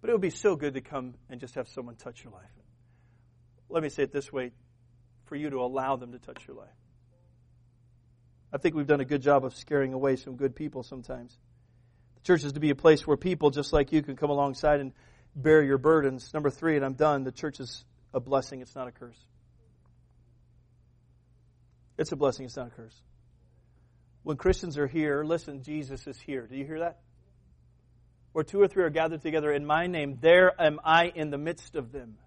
But it would be so good to come and just have someone touch your life. Let me say it this way for you to allow them to touch your life. I think we've done a good job of scaring away some good people sometimes. The church is to be a place where people just like you can come alongside and bear your burdens. Number three, and I'm done, the church is a blessing, it's not a curse. It's a blessing, it's not a curse. When Christians are here, listen, Jesus is here. Do you hear that? Where two or three are gathered together in my name, there am I in the midst of them.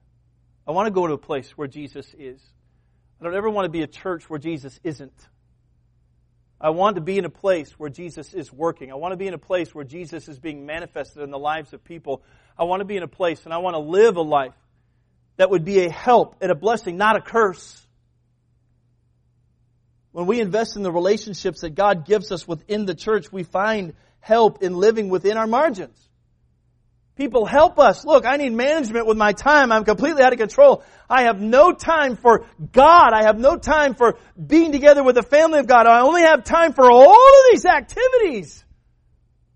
I want to go to a place where Jesus is. I don't ever want to be a church where Jesus isn't. I want to be in a place where Jesus is working. I want to be in a place where Jesus is being manifested in the lives of people. I want to be in a place and I want to live a life that would be a help and a blessing, not a curse. When we invest in the relationships that God gives us within the church, we find help in living within our margins. People help us. Look, I need management with my time. I'm completely out of control. I have no time for God. I have no time for being together with the family of God. I only have time for all of these activities.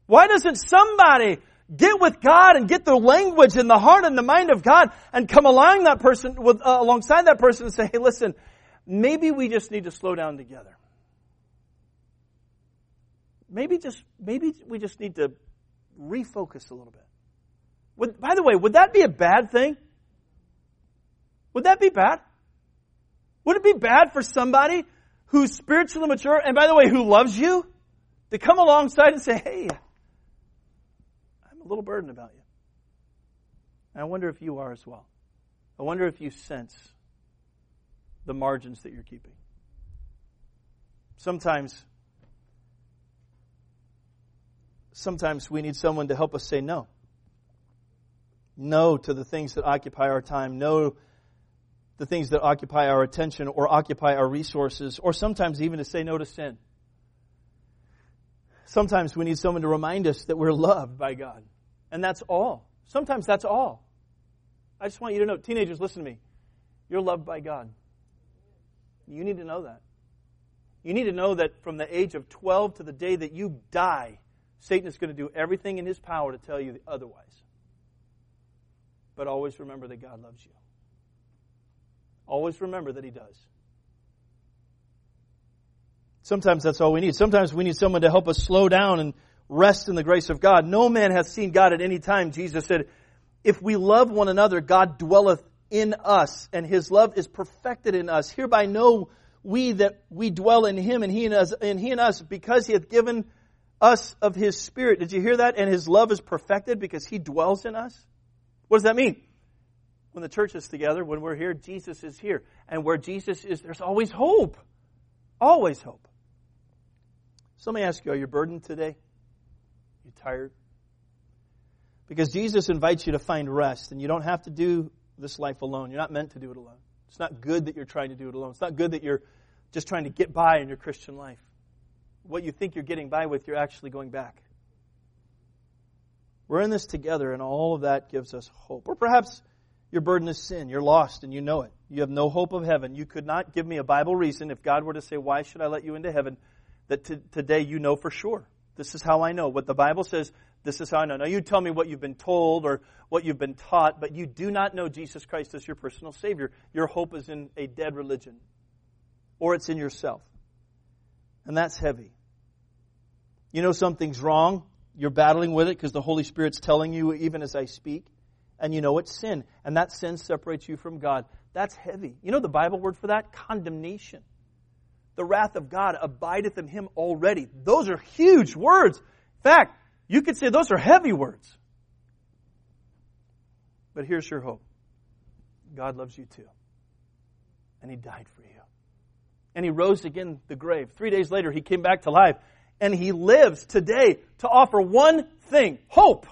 Why doesn't somebody get with God and get the language and the heart and the mind of God and come along that person with, uh, alongside that person and say, hey, listen, maybe we just need to slow down together maybe just maybe we just need to refocus a little bit. Would, by the way, would that be a bad thing? Would that be bad? Would it be bad for somebody who's spiritually mature and by the way, who loves you to come alongside and say, hey, I'm a little burdened about you. And I wonder if you are as well. I wonder if you sense the margins that you're keeping. Sometimes sometimes we need someone to help us say no. No to the things that occupy our time. No the things that occupy our attention or occupy our resources, or sometimes even to say no to sin. Sometimes we need someone to remind us that we're loved by God. And that's all. Sometimes that's all. I just want you to know, teenagers, listen to me. You're loved by God. You need to know that. You need to know that from the age of 12 to the day that you die, Satan is going to do everything in his power to tell you otherwise. But always remember that God loves you. Always remember that he does. Sometimes that's all we need. Sometimes we need someone to help us slow down and rest in the grace of God. No man has seen God at any time. Jesus said, if we love one another, God dwelleth in us, and his love is perfected in us. Hereby know we that we dwell in him and he in us, and he in us, because he hath given us of His Spirit. Did you hear that? And His love is perfected because He dwells in us. What does that mean? When the church is together, when we're here, Jesus is here. And where Jesus is, there's always hope. Always hope. So let me ask you, are you burdened today? You tired? Because Jesus invites you to find rest, and you don't have to do this life alone. You're not meant to do it alone. It's not good that you're trying to do it alone. It's not good that you're just trying to get by in your Christian life what you think you're getting by with, you're actually going back. We're in this together, and all of that gives us hope. Or perhaps your burden is sin. You're lost and you know it. You have no hope of heaven. You could not give me a Bible reason if God were to say, Why should I let you into heaven? that t- today you know for sure. This is how I know. What the Bible says, this is how I know. Now you tell me what you've been told or what you've been taught, but you do not know Jesus Christ as your personal Savior. Your hope is in a dead religion, or it's in yourself. And that's heavy. You know something's wrong. You're battling with it because the Holy Spirit's telling you even as I speak. And you know it's sin. And that sin separates you from God. That's heavy. You know the Bible word for that? Condemnation. The wrath of God abideth in him already. Those are huge words. In fact, you could say those are heavy words. But here's your hope God loves you too. And he died for you. And he rose again the grave. Three days later, he came back to life and he lives today to offer one thing hope.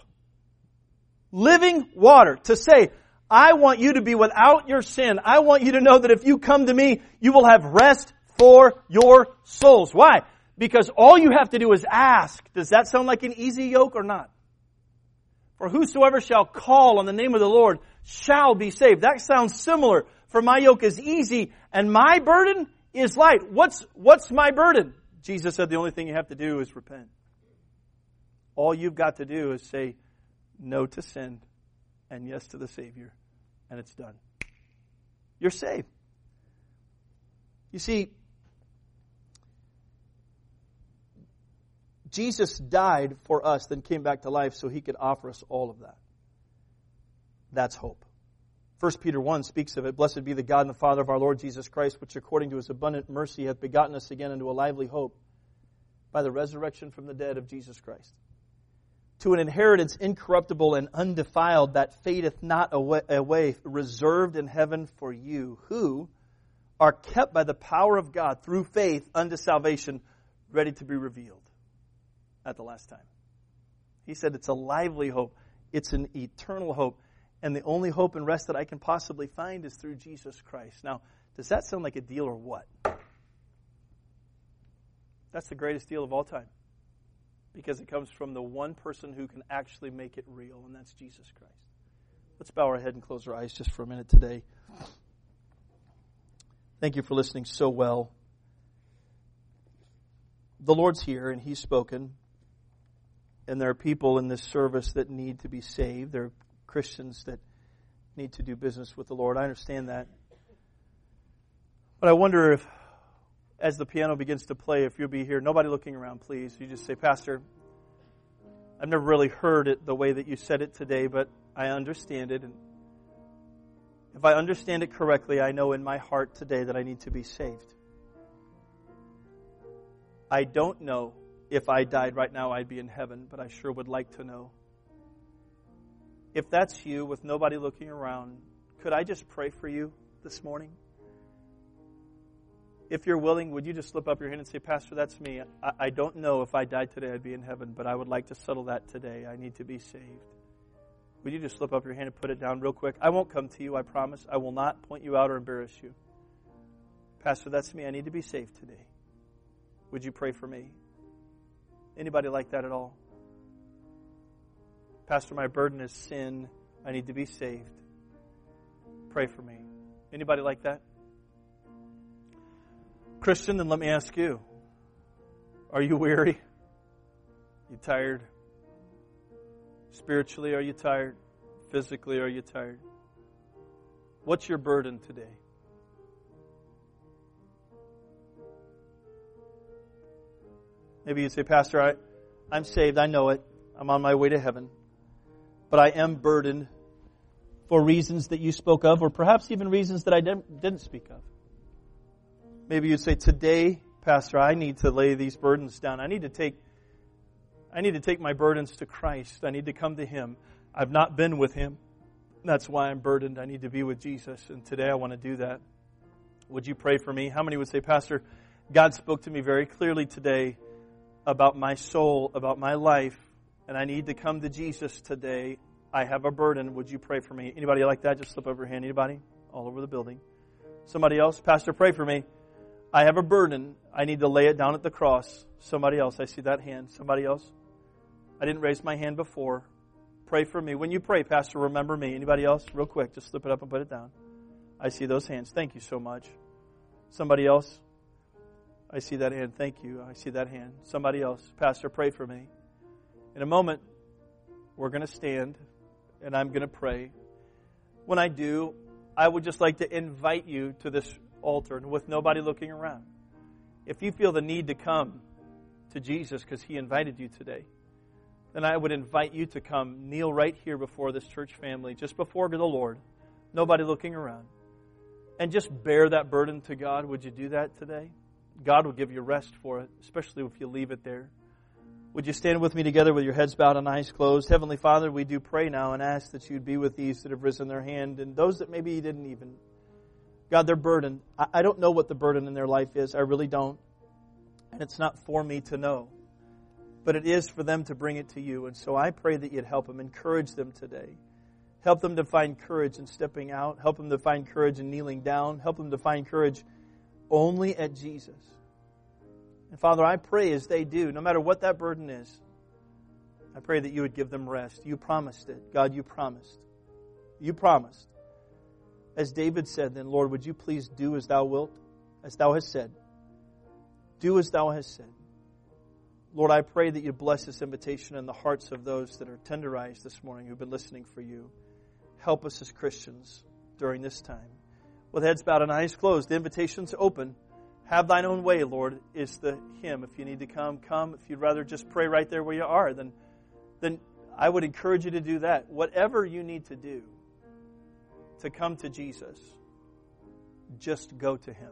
Living water. To say, I want you to be without your sin. I want you to know that if you come to me, you will have rest for your souls. Why? Because all you have to do is ask. Does that sound like an easy yoke or not? For whosoever shall call on the name of the Lord shall be saved. That sounds similar. For my yoke is easy and my burden is light. What's, what's my burden? Jesus said the only thing you have to do is repent. All you've got to do is say no to sin and yes to the Savior, and it's done. You're saved. You see, Jesus died for us, then came back to life so he could offer us all of that. That's hope. 1 Peter 1 speaks of it. Blessed be the God and the Father of our Lord Jesus Christ, which according to his abundant mercy hath begotten us again into a lively hope by the resurrection from the dead of Jesus Christ. To an inheritance incorruptible and undefiled that fadeth not away, reserved in heaven for you, who are kept by the power of God through faith unto salvation, ready to be revealed at the last time. He said it's a lively hope, it's an eternal hope and the only hope and rest that I can possibly find is through Jesus Christ. Now, does that sound like a deal or what? That's the greatest deal of all time because it comes from the one person who can actually make it real, and that's Jesus Christ. Let's bow our head and close our eyes just for a minute today. Thank you for listening so well. The Lord's here, and He's spoken. And there are people in this service that need to be saved. There are Christians that need to do business with the Lord. I understand that. But I wonder if, as the piano begins to play, if you'll be here, nobody looking around, please. You just say, Pastor, I've never really heard it the way that you said it today, but I understand it. And if I understand it correctly, I know in my heart today that I need to be saved. I don't know if I died right now, I'd be in heaven, but I sure would like to know. If that's you with nobody looking around, could I just pray for you this morning? If you're willing, would you just slip up your hand and say, Pastor, that's me. I, I don't know if I died today, I'd be in heaven, but I would like to settle that today. I need to be saved. Would you just slip up your hand and put it down real quick? I won't come to you, I promise. I will not point you out or embarrass you. Pastor, that's me. I need to be saved today. Would you pray for me? Anybody like that at all? Pastor, my burden is sin. I need to be saved. Pray for me. Anybody like that? Christian, then let me ask you Are you weary? You tired? Spiritually, are you tired? Physically, are you tired? What's your burden today? Maybe you say, Pastor, I, I'm saved. I know it. I'm on my way to heaven but I am burdened for reasons that you spoke of, or perhaps even reasons that I didn't speak of. Maybe you'd say, today, Pastor, I need to lay these burdens down. I need to take, I need to take my burdens to Christ. I need to come to Him. I've not been with Him. That's why I'm burdened. I need to be with Jesus. And today I want to do that. Would you pray for me? How many would say, Pastor, God spoke to me very clearly today about my soul, about my life, and I need to come to Jesus today. I have a burden. Would you pray for me? Anybody like that? Just slip over your hand. Anybody? All over the building. Somebody else? Pastor, pray for me. I have a burden. I need to lay it down at the cross. Somebody else. I see that hand. Somebody else? I didn't raise my hand before. Pray for me. When you pray, Pastor, remember me. Anybody else? Real quick, just slip it up and put it down. I see those hands. Thank you so much. Somebody else? I see that hand. Thank you. I see that hand. Somebody else. Pastor, pray for me. In a moment, we're going to stand and I'm going to pray. When I do, I would just like to invite you to this altar and with nobody looking around. If you feel the need to come to Jesus because he invited you today, then I would invite you to come kneel right here before this church family, just before the Lord, nobody looking around, and just bear that burden to God. Would you do that today? God will give you rest for it, especially if you leave it there. Would you stand with me together with your heads bowed and eyes closed? Heavenly Father, we do pray now and ask that you'd be with these that have risen their hand and those that maybe didn't even. God, they're burdened. I don't know what the burden in their life is. I really don't. And it's not for me to know. But it is for them to bring it to you. And so I pray that you'd help them, encourage them today. Help them to find courage in stepping out. Help them to find courage in kneeling down. Help them to find courage only at Jesus. And Father, I pray as they do, no matter what that burden is, I pray that you would give them rest. You promised it. God, you promised. You promised. As David said, then, Lord, would you please do as thou wilt, as thou hast said? Do as thou hast said. Lord, I pray that you bless this invitation in the hearts of those that are tenderized this morning who've been listening for you. Help us as Christians during this time. With heads bowed and eyes closed, the invitation's open. Have thine own way, Lord, is the hymn. If you need to come, come. If you'd rather just pray right there where you are, then, then I would encourage you to do that. Whatever you need to do to come to Jesus, just go to him.